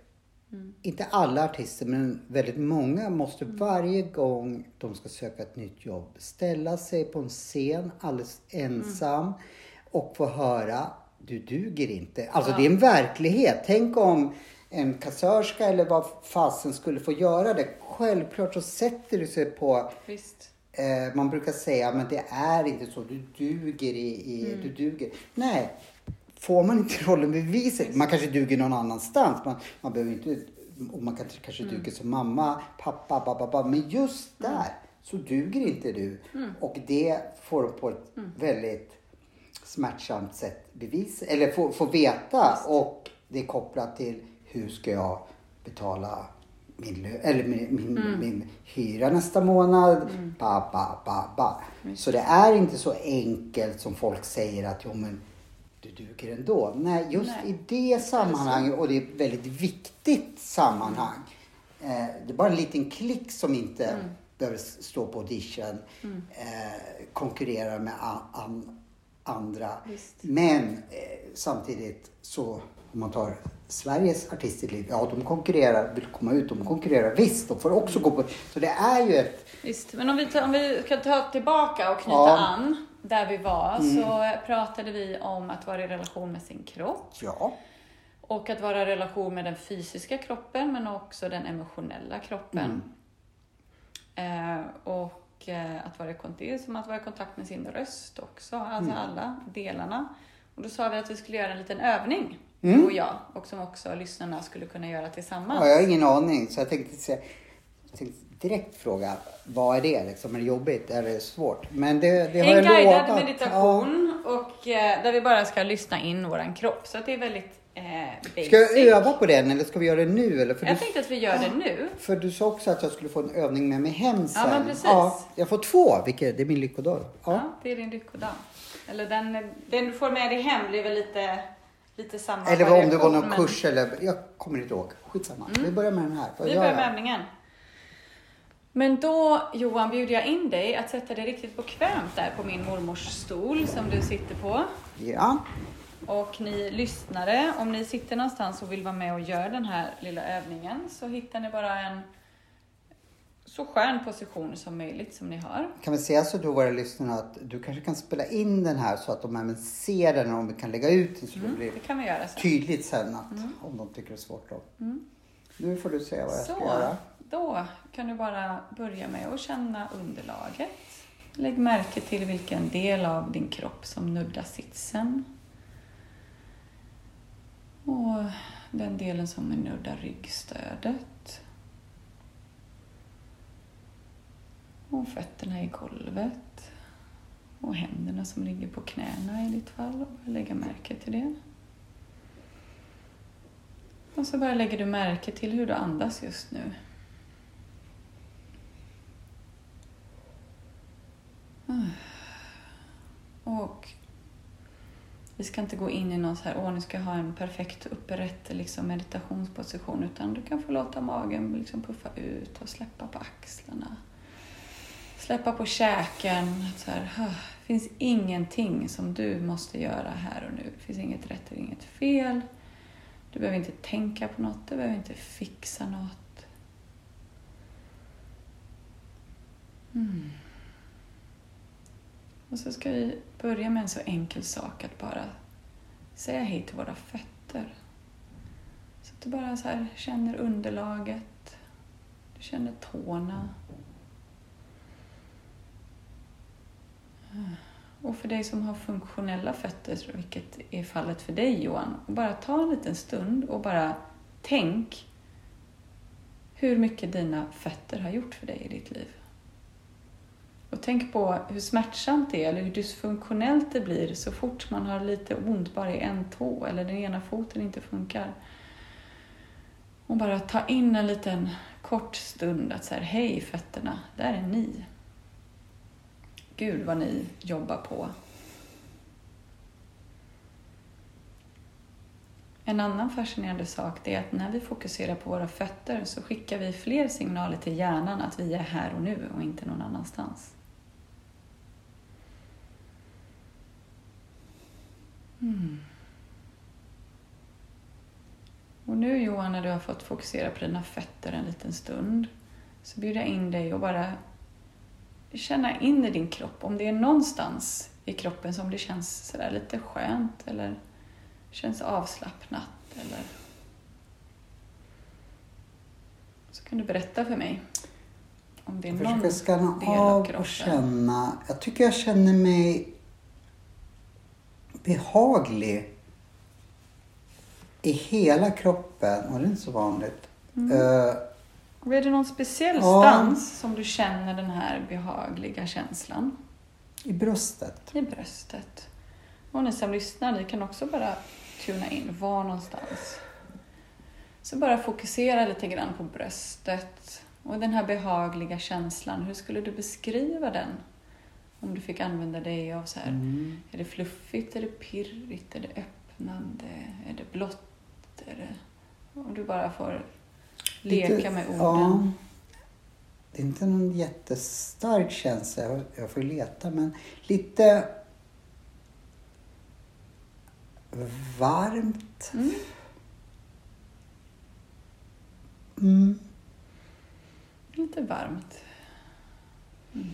Mm. Inte alla artister, men väldigt många måste Mm. varje gång de ska söka ett nytt jobb ställa sig på en scen alldeles ensam Mm. och få höra du duger inte. Alltså det är en verklighet. Tänk om en kassörska eller vad fasen skulle få göra det. Självklart så sätter det sig på Visst. Eh, man brukar säga men det är inte så, du duger i, i du duger. Nej, får man inte rollen beviset, man kanske duger någon annanstans. Man, man behöver inte, och man kanske, kanske duger som mamma, pappa, bababa, men just där så duger inte du. Och det får du på ett väldigt smärtsamt sätt bevisa, eller få, få veta. Och det är kopplat till hur ska jag betala min, eller min, min, min hyra nästa månad. Ba, ba, ba, ba. Så det är inte så enkelt som folk säger att jo, men du duger ändå. Nej, just Nej. i det sammanhanget och det är ett väldigt viktigt sammanhang. Eh, det är bara en liten klick som inte behöver stå på audition. Eh, konkurrera med an, andra. Visst. Men eh, samtidigt så om man tar Sveriges artistliv, ja de konkurrerar, vill komma ut, de konkurrerar visst, de får också gå på, så det är ju ett, Visst, men om vi, tar, om vi ska ta tillbaka och knyta Ja. an där vi var så pratade vi om att vara i relation med sin kropp ja, och att vara i relation med den fysiska kroppen men också den emotionella kroppen. Eh, och eh, att vara i kontakt, som att vara i kontakt med sin röst också, alltså Mm. alla delarna. Och då sa vi att vi skulle göra en liten övning, Mm. du och jag, och som också lyssnarna skulle kunna göra tillsammans. Ja, jag har ingen aning, så jag tänkte, jag tänkte direkt fråga, vad är det liksom? Är det jobbigt? Är det svårt? Men det, det har En guidad lovat. meditation och eh, där vi bara ska lyssna in våran kropp. Så det är väldigt eh, basic. Ska jag öva på den eller ska vi göra det nu? Eller? För, Jag du, tänkte att vi gör det nu. för du sa också att jag skulle få en övning med mig hem sen. men precis. jag får två, vilket det är min lyckodag. Ja. Ja. det är din lyckodag. Eller den, den du får med dig hem blir väl lite, lite samma Eller om det var någon men Mm. kurs eller, jag kommer inte ihåg. Skitsamma. Vi börjar med den här. Vad Vi börjar med övningen. Men då Johan bjuder jag in dig att sätta dig riktigt bekvämt där på min mormors stol som du sitter på. Ja. Och ni lyssnare, om ni sitter någonstans och vill vara med och göra den här lilla övningen så hittar ni bara en så skön position som möjligt som ni har. Kan vi säga så till våra lyssnare att du kanske kan spela in den här så att de även ser den och om vi kan lägga ut den så det blir Det kan vi göra sen. tydligt sen att, om de tycker det är svårt då. Nu får du säga vad jag ska Så, göra då kan du bara börja med att känna underlaget. Lägg märke till vilken del av din kropp som nuddar sitsen. Och den delen som nuddar ryggstödet. Och fötterna i golvet. Och händerna som ligger på knäna i ditt fall. Och lägga märke till det. Och så bara lägger du märke till hur du andas just nu. Och vi ska inte gå in i någon så här, åh nu ska jag ha en perfekt upprätt liksom meditationsposition, utan du kan få låta magen liksom puffa ut och släppa på axlarna. Släppa på käken. Så här, det finns ingenting som du måste göra här och nu. Det finns inget rätt och inget fel. Du behöver inte tänka på något, du behöver inte fixa något. Mm. Och så ska vi börja med en så enkel sak att bara säga hej till våra fötter. Så att du bara så här känner underlaget, du känner tårna. Och för dig som har funktionella fötter, vilket är fallet för dig Johan, bara ta en liten stund och bara tänk hur mycket dina fötter har gjort för dig i ditt liv. Och tänk på hur smärtsamt det är eller hur dysfunktionellt det blir så fort man har lite ont bara i en tå eller den ena foten inte funkar. Och bara ta in en liten kort stund att säga hej fötterna, där är ni. Gud vad ni jobbar på. En annan fascinerande sak det är att när vi fokuserar på våra fötter så skickar vi fler signaler till hjärnan att vi är här och nu och inte någon annanstans. Mm. Och nu Johan, när du har fått fokusera på dina fötter en liten stund så bjuder jag in dig och bara känna in i din kropp om det är någonstans i kroppen som det känns sådär lite skönt eller känns avslappnat eller så kan du berätta för mig om det är Jag någon försöker skanna del av av kroppen. och känna. Jag tycker jag känner mig behaglig i hela kroppen och det är inte så vanligt. Mm. Och är det någon speciell Ja. stans som du känner den här behagliga känslan? I bröstet. I bröstet. Och ni som lyssnar, ni kan också bara tuna in. Var någonstans? Så bara fokusera lite grann på bröstet och den här behagliga känslan. Hur skulle du beskriva den? Om du fick använda dig av så här, Mm. är det fluffigt, är det pirrigt, är det öppnande, är det blått? Är det... Om du bara får leka Lite- med orden. Ja, det är inte någon jättestark känsla. Jag- Jag får leta, men lite varmt. Mm. Mm. Lite varmt. Mm.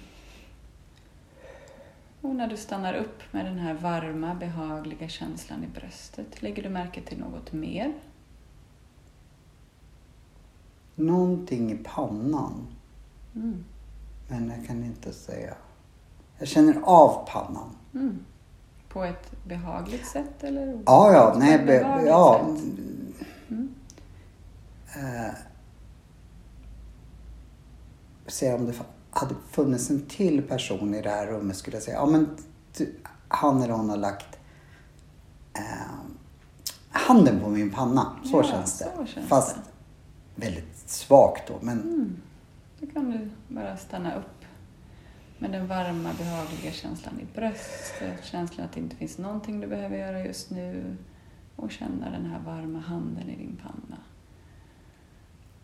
Och när du stannar upp med den här varma, behagliga känslan i bröstet, lägger du märke till något mer? Någonting i pannan. Mm. Men jag kan inte säga. Jag känner av pannan. Mm. På ett behagligt sätt eller? Ja, ja. Nej, be, ja. sätt. Mm. Eh, se om det hade funnits en till person i det här rummet skulle jag säga. Ja, men du, han eller hon har lagt eh, handen på min panna. Så Ja, känns det. så känns Fast det. väldigt svagt då. Men Mm. Då kan du bara stanna upp med den varma, behagliga känslan i bröstet, känslan att det inte finns någonting du behöver göra just nu och känna den här varma handen i din panna.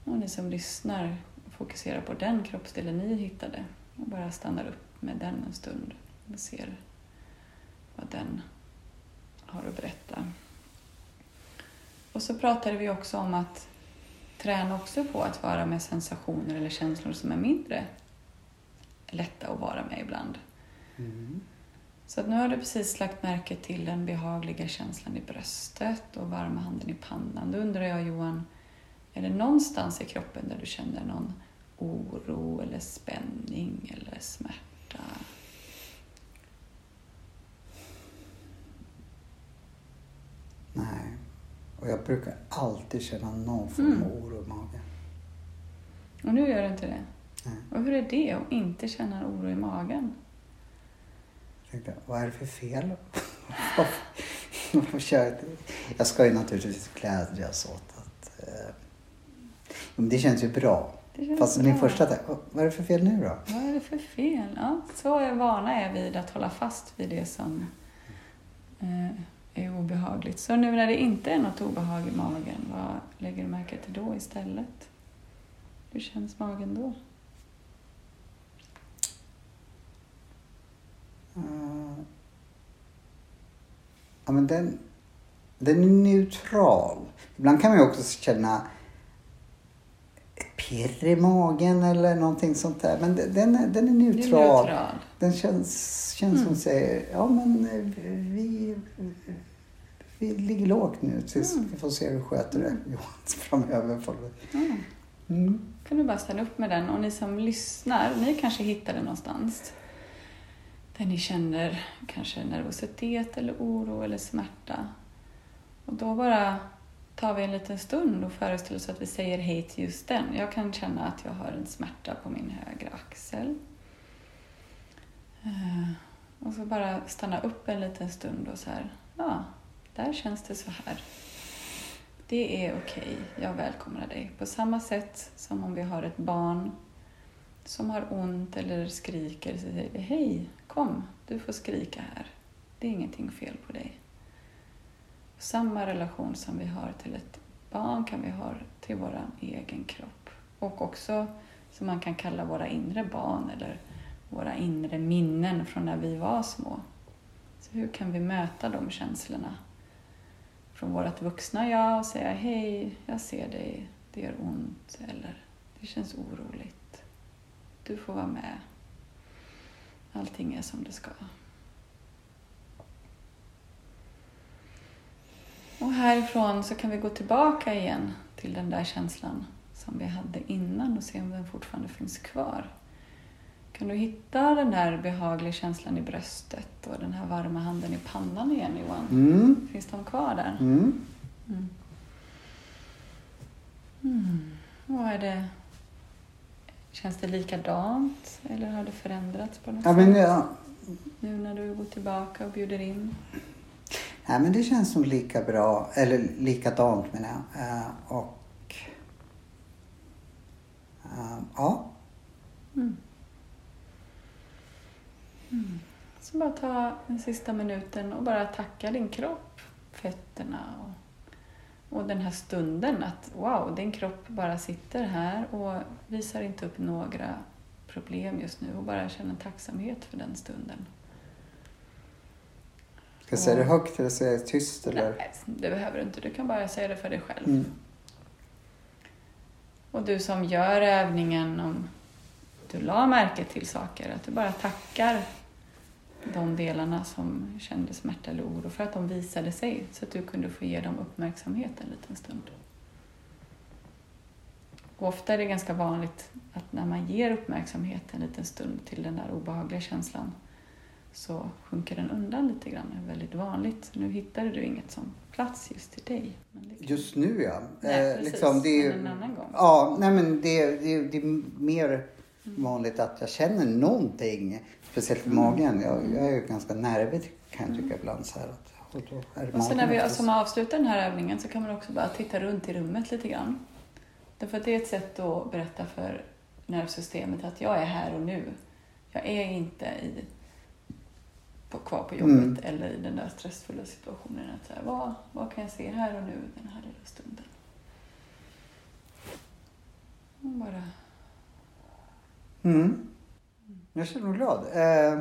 Och ni som lyssnar, fokuserar på den kroppsdelen ni hittade och bara stannar upp med den en stund och ser vad den har att berätta. Och så pratade vi också om att träna också på att vara med sensationer eller känslor som är mindre lätta att vara med ibland. Så att nu har du precis lagt märke till den behagliga känslan i bröstet och varma handen i pannan. Då undrar jag Johan, är det någonstans i kroppen där du känner någon oro eller spänning eller smärta? nej. Och jag brukar alltid känna någon form av Mm. oro i magen. Och nu gör du inte det. Nej. Och hur är det att inte känna oro i magen? Jag tänkte, vad är det för fel? Jag ska ju naturligtvis glädjas åt men det känns ju bra. Känns Fast bra. min första tanke, vad är det för fel nu då? Vad är det för fel? Ja, så vana är vid att hålla fast vid det som eh, är obehagligt. Så nu när det inte är något obehag i magen, vad lägger du märke till då istället? Hur känns magen då? Eh, ja, men den, den är neutral. Ibland kan man ju också känna pirr i magen eller någonting sånt där. Men den, den, är, den är neutral. neutral. Den känns, känns som Mm. säger, ja men eh, vi, vi ligger lågt nu tills Mm. vi får se hur du sköter det Johan framöver. Mm. Mm. kan du bara stanna upp med den och ni som lyssnar, ni kanske hittar det någonstans där ni känner kanske nervositet eller oro eller smärta. Och då bara tar vi en liten stund och föreställer oss att vi säger hej till just den. Jag kan känna att jag har en smärta på min högra axel. Eh, och så bara stanna upp en liten stund och så här, ja, där känns det så här. Det är okej, jag välkomnar dig. På samma sätt som om vi har ett barn som har ont eller skriker så säger vi hej, kom, du får skrika här. Det är ingenting fel på dig. Samma relation som vi har till ett barn kan vi ha till vår egen kropp. Och också som man kan kalla våra inre barn eller våra inre minnen från när vi var små. Så hur kan vi möta de känslorna från vårt vuxna jag och säga hej, jag ser dig, det gör ont eller det känns oroligt. Du får vara med. Allting är som det ska. Och härifrån så kan vi gå tillbaka igen till den där känslan som vi hade innan och se om den fortfarande finns kvar. Kan du hitta den där behagliga känslan i bröstet och den här varma handen i pannan igen Johan? Mm. Finns de kvar där? Mm. Mm. Mm. Vad är det? Känns det likadant eller har det förändrats på något Ja, sätt? men, ja, Nu när du går tillbaka och bjuder in? Nej, men det känns nog lika bra, eller likadant menar jag. Uh, och uh, ja, Mm. Mm. Så bara ta den sista minuten och bara tacka din kropp, fötterna och, och den här stunden att wow, din kropp bara sitter här och visar inte upp några problem just nu och bara känna tacksamhet för den stunden ska jag säga det högt eller säga det tyst? Eller? Nej, det behöver du inte. Du kan bara säga det för dig själv. Mm. Och du som gör övningen, om du la märke till saker, att du bara tackar de delarna som kände smärta eller oro för att de visade sig så att du kunde få ge dem uppmärksamhet en liten stund. Och ofta är det ganska vanligt att när man ger uppmärksamhet en liten stund till den där obehagliga känslan så sjunker den undan lite grann. Det är väldigt vanligt. Nu hittade du inget som plats just till dig. Kan... Just nu ja. Nej, Eh, precis. liksom, det är, Men en annan gång. Ja, nej men det, det, det är mer vanligt att jag känner någonting, speciellt i Mm. magen. Jag, jag är ju ganska nervig kan jag tycka ibland så här. Att, och då Och sen när vi som avslutar den här övningen så kan man också bara titta runt i rummet lite grann. Därför att det är ett sätt att berätta för nervsystemet att jag är här och nu. Jag är inte i, på, kvar på jobbet Mm. eller i den där stressfulla situationen. Att så här, vad, vad kan jag se här och nu den här lilla stunden? Bara, Mm. Jag känner mig glad. Eh,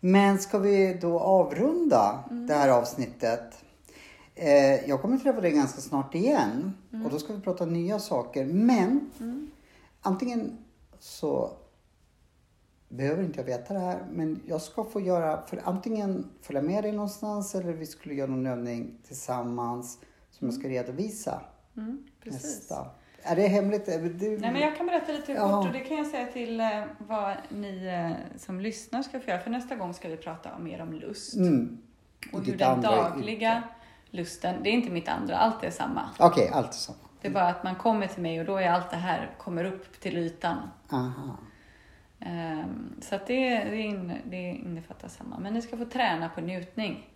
Men ska vi då avrunda det här avsnittet? Eh, jag kommer träffa dig ganska snart igen och då ska vi prata nya saker. Men antingen så behöver inte jag veta det här, men jag ska få göra, för antingen följa med dig någonstans eller vi skulle göra någon övning tillsammans som jag ska redovisa mm, precis. nästa. Är det hemligt? Det- Nej, men jag kan berätta lite kort och det kan jag säga till eh, vad ni eh, som lyssnar ska få göra. För nästa gång ska vi prata mer om lust. Mm. Och hur den dagliga lusten, det är inte mitt andra, allt är samma. Okej, allt är samma. Det är bara att man kommer till mig och då är allt det här, kommer upp till ytan. Aha. Ehm, Så att det, det, in, det innefattar samma. Men ni ska få träna på njutning.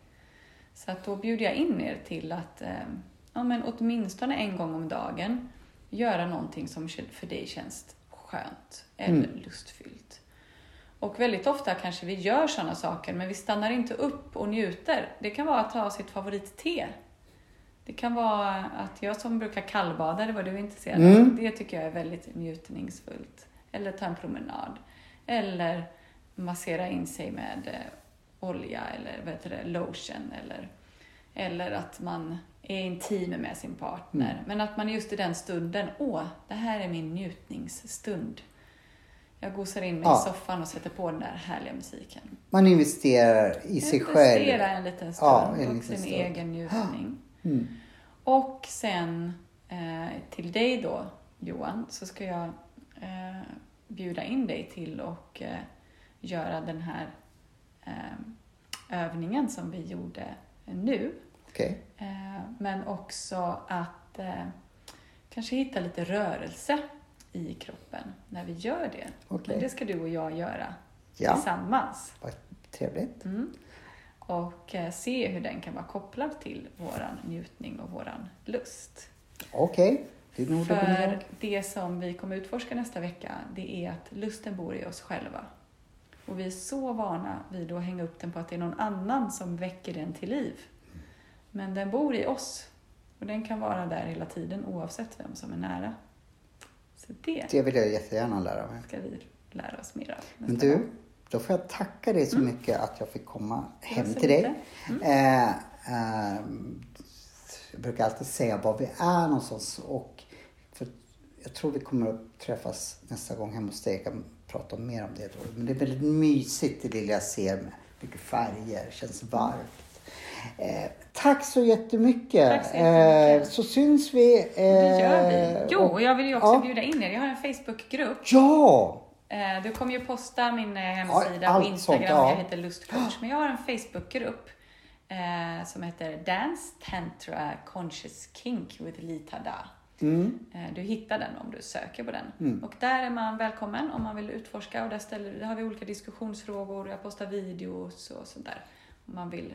Så att då bjuder jag in er till att ehm, ja, men åtminstone en gång om dagen göra någonting som för dig känns skönt eller lustfyllt. Och väldigt ofta kanske vi gör sådana saker men vi stannar inte upp och njuter. Det kan vara att ta sitt favoritte. Det kan vara att jag som brukar kallbada, det var du intresserad av, Mm. det tycker jag är väldigt njutningsfullt. Eller ta en promenad. Eller massera in sig med eh, olja eller vad heter det, lotion. Eller, eller att man är intim med sin partner. Mm. Men att man just i den stunden, åh, det här är min njutningsstund. Jag gosar in mig Ja. i soffan och sätter på den där härliga musiken. Man investerar i sig själv. Investera en liten stund Ja, en och liten sin stund. egen njutning. Mm. Och sen eh, till dig då, Johan, så ska jag eh, bjuda in dig till och eh, göra den här eh, övningen som vi gjorde nu. Okej. Eh, men också att eh, kanske hitta lite rörelse i kroppen när vi gör det. Okej. Men det ska du och jag göra Ja. tillsammans. Vad trevligt. Mm. Och eh, se hur den kan vara kopplad till våran njutning och våran lust. Okej. Nog det För det som vi kommer utforska nästa vecka, det är att lusten bor i oss själva. Och vi är så vana vid att hänga upp den på att det är någon annan som väcker den till liv. Men den bor i oss. Och den kan vara där hela tiden oavsett vem som är nära. Så det Det vill jag jättegärna lära mig. ska vi lära oss mer av Men du, gång. då får jag tacka dig så mycket att jag fick komma hem Mm. till dig. lite. Eh, ehm, jag brukar alltid säga var vi är någonstans och jag tror vi kommer att träffas nästa gång hemma hos dig. Jag kan prata mer om det då. Men det är väldigt mysigt det lilla jag ser med mycket färger, känns varmt. Eh, tack så jättemycket. Tack så jättemycket. Eh, så syns vi. Eh, Det gör vi. Jo, och- jag vill ju också ja. bjuda in er. Jag har en Facebookgrupp. Ja! Eh, Du kommer ju posta min eh, hemsida allt och Instagram. sånt, ja. Jag heter Lustcoach. Men jag har en Facebookgrupp eh, som heter Dance Tantra Conscious Kink with Lita Da. Mm. Eh, Du hittar den om du söker på den. Och där är man välkommen om man vill utforska och där, ställer, där har vi olika diskussionsfrågor. Jag postar videos och sånt där. Om man vill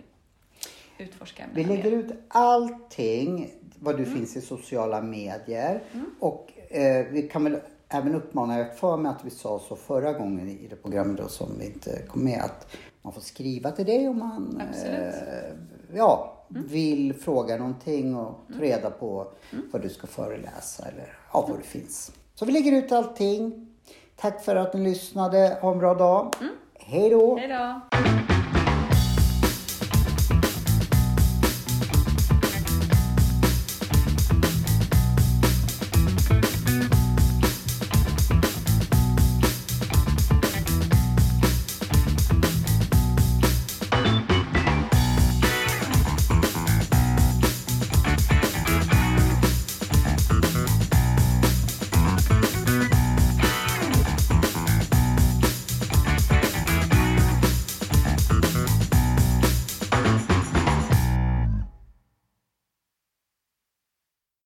utforska Vi lägger ut allting vad Mm. du finns i sociala medier. Och eh, vi kan väl även uppmana, jag för mig att vi sa så förra gången i det programmet då som vi inte kom med, att man får skriva till dig om man Absolut. Mm. eh, ja, vill fråga någonting och ta reda på Mm. vad du ska föreläsa eller ja, var du finns. Så vi lägger ut allting. Tack för att ni lyssnade. Ha en bra dag. Hej då! Hej då!